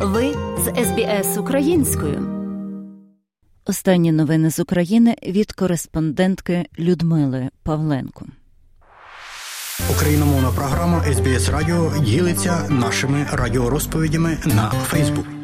Ви з СБС українською. Останні новини з України від кореспондентки Людмили Павленко. Україномовна програма СБС Радіо ділиться нашими радіорозповідями на Фейсбук.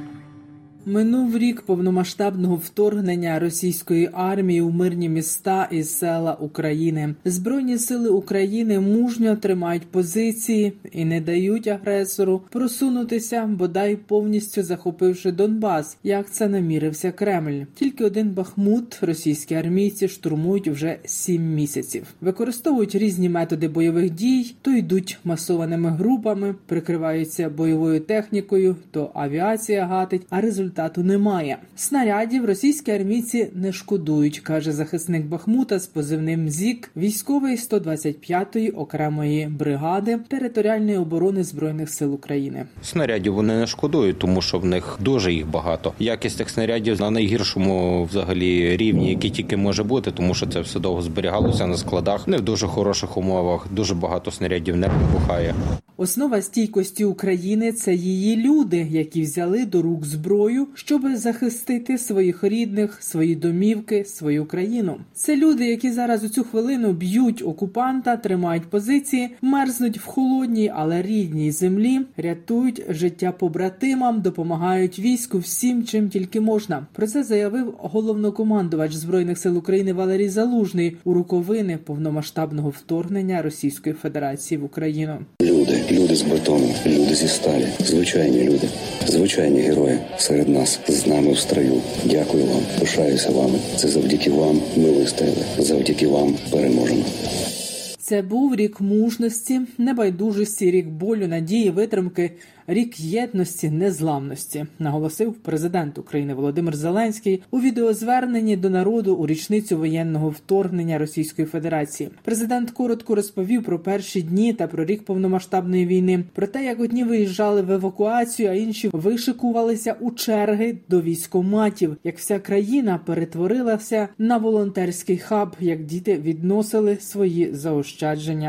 Минув рік повномасштабного вторгнення російської армії у мирні міста і села України. Збройні сили України мужньо тримають позиції і не дають агресору просунутися, бодай повністю захопивши Донбас, як це намірився Кремль. Тільки один Бахмут російські армійці штурмують вже сім місяців, використовують різні методи бойових дій, то йдуть масованими групами, прикриваються бойовою технікою, то авіація гатить, а результат результату немає. Снарядів російські армійці не шкодують, каже захисник Бахмута з позивним ЗІК, військовий 125-ї окремої бригади територіальної оборони збройних сил України. Снарядів вони не шкодують, тому що в них дуже їх багато. Якість тих снарядів на найгіршому взагалі рівні, який тільки може бути, тому що це все довго зберігалося на складах, не в дуже хороших умовах. Дуже багато снарядів не вибухає. Основа стійкості України це її люди, які взяли до рук зброю, щоб захистити своїх рідних, свої домівки, свою країну. Це люди, які зараз у цю хвилину б'ють окупанта, тримають позиції, мерзнуть в холодній, але рідній землі, рятують життя побратимам, допомагають війську всім, чим тільки можна. Про це заявив головнокомандувач збройних сил України Валерій Залужний у роковини повномасштабного вторгнення Російської Федерації в Україну. Люди, люди з бетону, люди зі сталі, звичайні люди, звичайні герої серед нас з нами в строю. Дякую вам, пишаюся вами. Це завдяки вам ми вистояли. Завдяки вам переможемо. Це був рік мужності, небайдужості, рік болю, надії, витримки, рік єдності, незламності, наголосив президент України Володимир Зеленський у відеозверненні до народу у річницю воєнного вторгнення Російської Федерації. Президент коротко розповів про перші дні та про рік повномасштабної війни, про те, як одні виїжджали в евакуацію, а інші вишикувалися у черги до військоматів, як вся країна перетворилася на волонтерський хаб, як діти відносили свої заощадження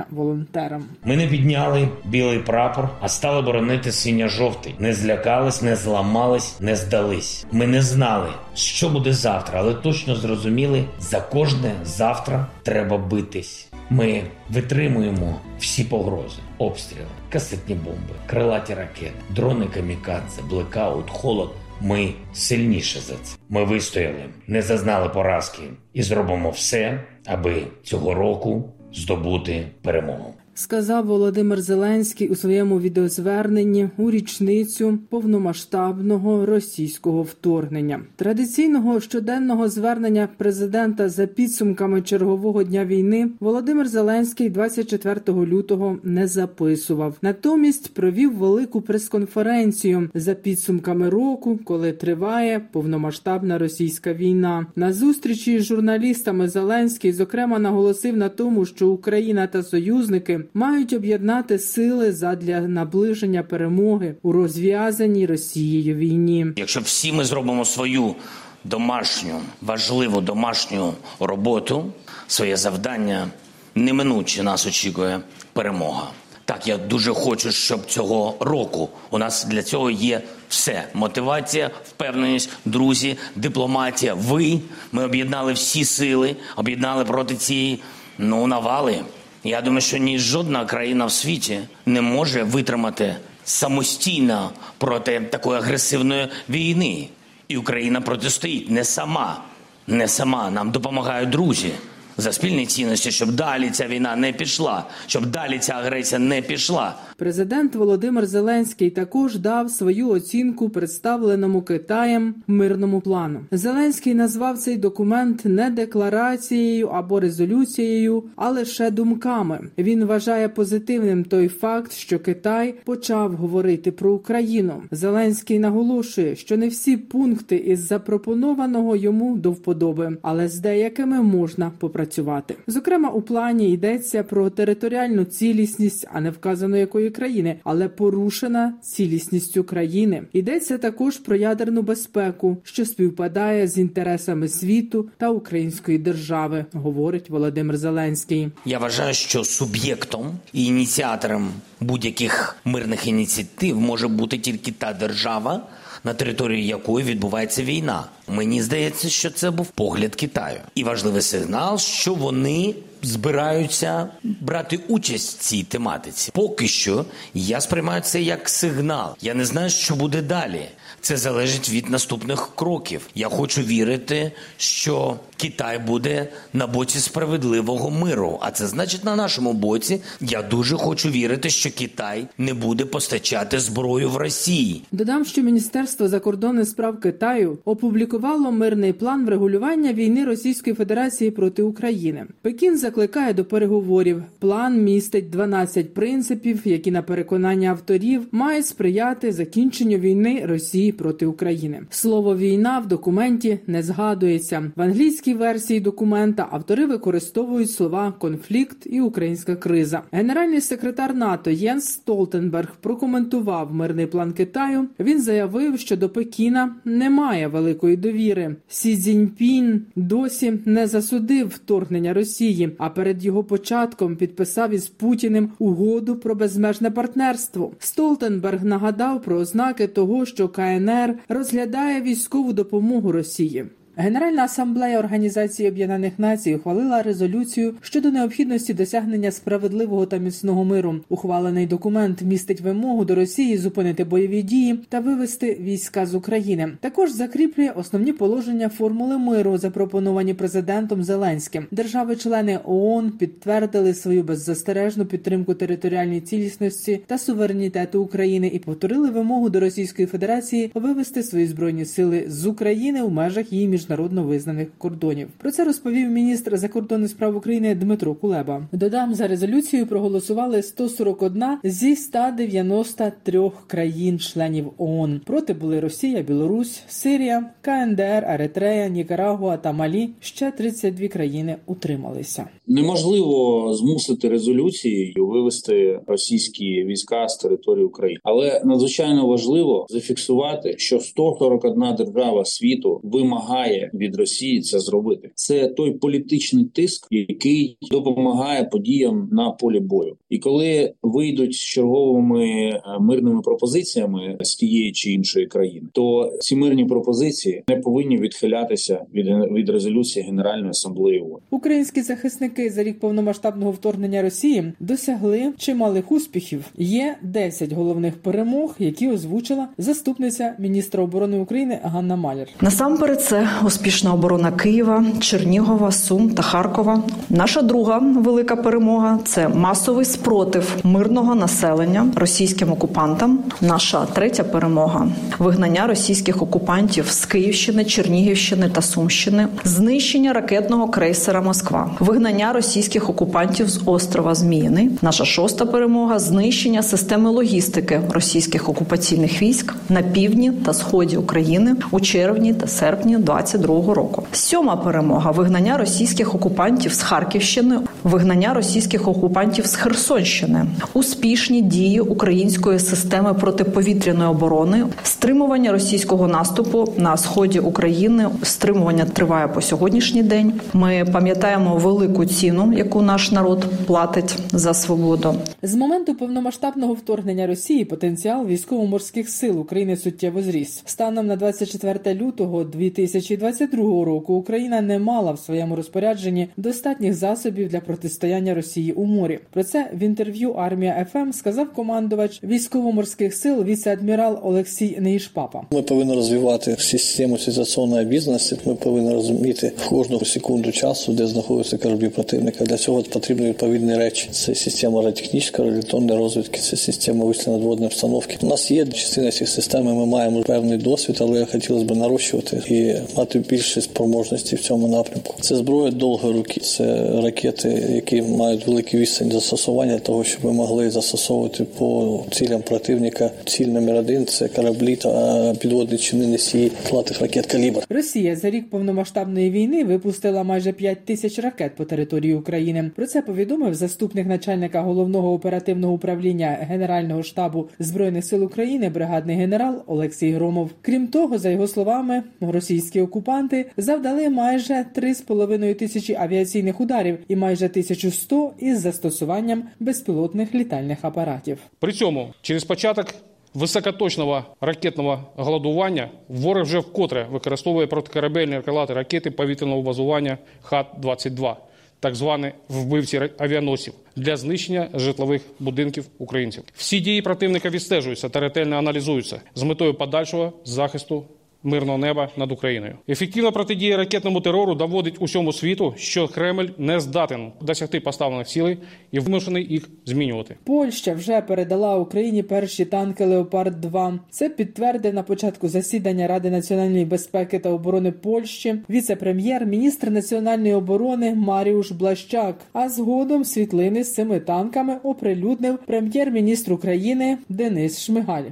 волонтерам. Ми не підняли білий прапор, а стали боронити синьо-жовтий. Не злякались, не зламались, не здались. Ми не знали, що буде завтра, але точно зрозуміли, за кожне завтра треба битись. Ми витримуємо всі погрози, обстріли, касетні бомби, крилаті ракети, дрони камікадзе, блекаут, холод. Ми сильніше за це. Ми вистояли, не зазнали поразки і зробимо все, аби цього року здобути перемогу. Сказав Володимир Зеленський у своєму відеозверненні у річницю повномасштабного російського вторгнення, традиційного щоденного звернення президента за підсумками чергового дня війни Володимир Зеленський 24 лютого не записував. Натомість провів велику прес-конференцію за підсумками року, коли триває повномасштабна російська війна. На зустрічі з журналістами Зеленський зокрема наголосив на тому, що Україна та союзники мають об'єднати сили задля наближення перемоги у розв'язаній Росією війні. Якщо всі ми зробимо свою домашню важливу домашню роботу, своє завдання, неминуче нас очікує перемога. Так, я дуже хочу, щоб цього року у нас для цього є все: мотивація, впевненість, друзі, дипломатія. Ви ми об'єднали всі сили, об'єднали проти цієї ну навали. Я думаю, що ні жодна країна в світі не може витримати самостійно проти такої агресивної війни. І Україна протистоїть не сама, не сама. Нам допомагають друзі за спільні цінності, щоб далі ця війна не пішла, щоб далі ця агресія не пішла. Президент Володимир Зеленський також дав свою оцінку представленому Китаєм мирному плану. Зеленський назвав цей документ не декларацією або резолюцією, а лише думками. Він вважає позитивним той факт, що Китай почав говорити про Україну. Зеленський наголошує, що не всі пункти із запропонованого йому до вподоби, але з деякими можна попрацювати. Зокрема, у плані йдеться про територіальну цілісність, а не вказано якої країни, але порушена цілісність України. Йдеться також про ядерну безпеку, що співпадає з інтересами світу та української держави, говорить Володимир Зеленський. Я вважаю, що суб'єктом і ініціатором будь-яких мирних ініціатив може бути тільки та держава, на території якої відбувається війна. Мені здається, що це був погляд Китаю, і важливий сигнал, що вони збираються брати участь в цій тематиці. Поки що я сприймаю це як сигнал. Я не знаю, що буде далі. Це залежить від наступних кроків. Я хочу вірити, що Китай буде на боці справедливого миру. А це значить на нашому боці. Я дуже хочу вірити, що Китай не буде постачати зброю в Росії. Додам, що Міністерство закордонних справ Китаю опублікувало мирний план врегулювання війни Російської Федерації проти України. Пекін закликає до переговорів. План містить 12 принципів, які на переконання авторів мають сприяти закінченню війни Росії проти України. Слово війна в документі не згадується в англійській версії документа. Автори використовують слова конфлікт і українська криза. Генеральний секретар НАТО Єнс Столтенберг прокоментував мирний план Китаю. Він заявив, що до Пекіна немає великої довіри. Сі Цзіньпін досі не засудив вторгнення Росії, а перед його початком підписав із Путіним угоду про безмежне партнерство. Столтенберг нагадав про ознаки того, що КНР розглядає військову допомогу Росії. Генеральна асамблея Організації Об'єднаних Націй ухвалила резолюцію щодо необхідності досягнення справедливого та міцного миру. Ухвалений документ містить вимогу до Росії зупинити бойові дії та вивести війська з України. Також закріплює основні положення формули миру, запропоновані президентом Зеленським. Держави-члени ООН підтвердили свою беззастережну підтримку територіальній цілісності та суверенітету України і повторили вимогу до Російської Федерації вивести свої збройні сили з України у межах її між міжнародно визнаних кордонів. Про це розповів міністр закордонних справ України Дмитро Кулеба. Додам за резолюцією проголосували 141 зі 193 країн-членів ООН. Проти були Росія, Білорусь, Сирія, КНДР, Еритрея, Нікарагуа та Малі. Ще 32 країни утрималися. Неможливо змусити резолюцією вивести російські війська з території України, але надзвичайно важливо зафіксувати, що 141 держава світу вимагає від Росії це зробити. Це той політичний тиск, який допомагає подіям на полі бою. І коли вийдуть з черговими е, мирними пропозиціями з тієї чи іншої країни, то ці мирні пропозиції не повинні відхилятися від від резолюції Генеральної асамблеї ООН. Українські захисники за рік повномасштабного вторгнення Росії досягли чималих успіхів. Є 10 головних перемог, які озвучила заступниця міністра оборони України Ганна Маляр. Насамперед, це успішна оборона Києва, Чернігова, Сум та Харкова. Наша друга велика перемога це масовий спротив мирного населення російським окупантам. Наша третя перемога вигнання російських окупантів з Київщини, Чернігівщини та Сумщини, знищення ракетного крейсера Москва, вигнання російських окупантів з острова Зміїний. Наша шоста перемога знищення системи логістики російських окупаційних військ на півдні та сході України у червні та серпні 22-го року. Сьома перемога вигнання російських окупантів з Харківщини, вигнання російських окупантів з Херсонщини, успішні дії української системи протиповітряної оборони, стримування російського наступу на сході України. Стримування триває по сьогоднішній день. Ми пам'ятаємо велику ціну, яку наш народ платить за свободу. З моменту повномасштабного вторгнення Росії потенціал військово-морських сил України суттєво зріс. Станом на 24 лютого 2022 року Україна не мала в своєму розпорядженні достатніх засобів для протистояння Росії у морі. Про це в інтерв'ю Армія ФМ сказав командувач військово-морських сил віце-адмірал Олексій Неїшпапа. Ми повинні розвивати систему ситуаційної обізнаності. Ми повинні розуміти кожну секунду часу, де знаходяться кораблі противника. Для цього потрібні відповідні речі. Це система радіотехнічної, радіотонної розвідки, це система вистрілу надводної обстановки. У нас є частина цих систем. Ми маємо певний досвід, але хотілося б нарощувати і мати мати більше спроможності в цьому напрямку. Це зброя довгої руки, це ракети, які мають великий відстань застосування, того щоб ми могли застосовувати по цілям противника. Ціль номер один це кораблі та підводні чини носії крилатих ракет калібр. Росія за рік повномасштабної війни випустила майже 5 тисяч ракет по території України. Про це повідомив заступник начальника головного оперативного управління Генерального штабу збройних сил України, бригадний генерал Олексій Громов. Крім того, за його словами, російські окупанти завдали майже 3,5 тисячі авіаційних ударів і майже 1100 із застосуванням безпілотних літальних апаратів. При цьому через початок високоточного ракетного голодування ворог вже вкотре використовує протикорабельні крилаті ракети повітряного базування ХАТ-22, так звані вбивці авіаносів, для знищення житлових будинків українців. Всі дії противника відстежуються та ретельно аналізуються з метою подальшого захисту мирного неба над Україною. Ефективна протидія ракетному терору доводить усьому світу, що Кремль не здатен досягти поставлених цілей і вимушений їх змінювати. Польща вже передала Україні перші танки Леопард 2 Це підтвердив на початку засідання Ради національної безпеки та оборони Польщі віце-прем'єр, міністр національної оборони Маріуш Блащак. А згодом світлини з цими танками оприлюднив прем'єр-міністр України Денис Шмигаль.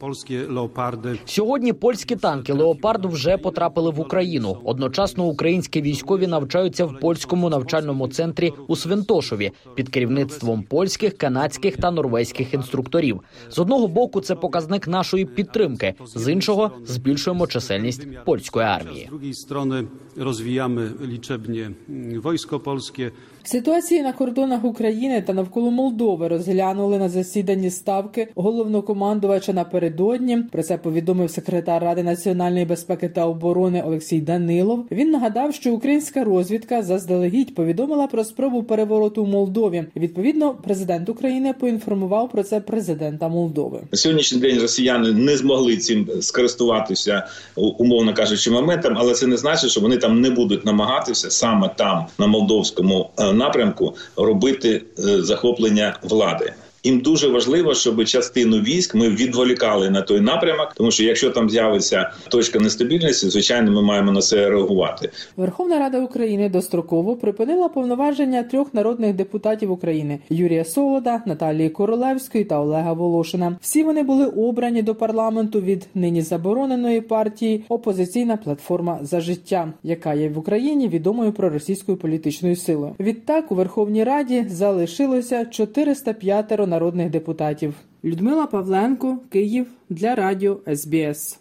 Польські леопарди сьогодні. Польські танки леопард вже потрапили в Україну. Одночасно українські військові навчаються в польському навчальному центрі у Свинтошові під керівництвом польських, канадських та норвезьких інструкторів. З одного боку це показник нашої підтримки, з іншого збільшуємо чисельність польської армії. З другої сторони розвіяємо лічебні військо польське. Ситуації на кордонах України та навколо Молдови розглянули на засіданні ставки головнокомандувача напередодні. Про це повідомив секретар Ради національної безпеки та оборони Олексій Данилов. Він нагадав, що українська розвідка заздалегідь повідомила про спробу перевороту в Молдові. Відповідно, президент України поінформував про це президента Молдови. На сьогоднішній день росіяни не змогли цим скористуватися, умовно кажучи, моментом, але це не значить, що вони там не будуть намагатися саме там на молдовському напрямку робити захоплення влади. Їм дуже важливо, щоб частину військ ми відволікали на той напрямок, тому що якщо там з'явиться точка нестабільності, звичайно, ми маємо на це реагувати. Верховна Рада України достроково припинила повноваження трьох народних депутатів України: Юрія Солода, Наталії Королевської та Олега Волошина. Всі вони були обрані до парламенту від нині забороненої партії Опозиційна платформа за життя, яка є в Україні відомою проросійською політичною силою. Відтак у Верховній Раді залишилося 405 народних депутатів. Людмила Павленко, Київ для Радіо СБС.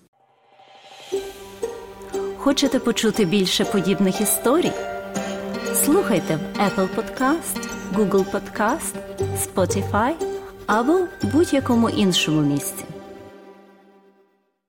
Хочете почути більше подібних історій? Слухайте в Apple Podcast, Google Podcast, Spotify або будь-якому іншому місці.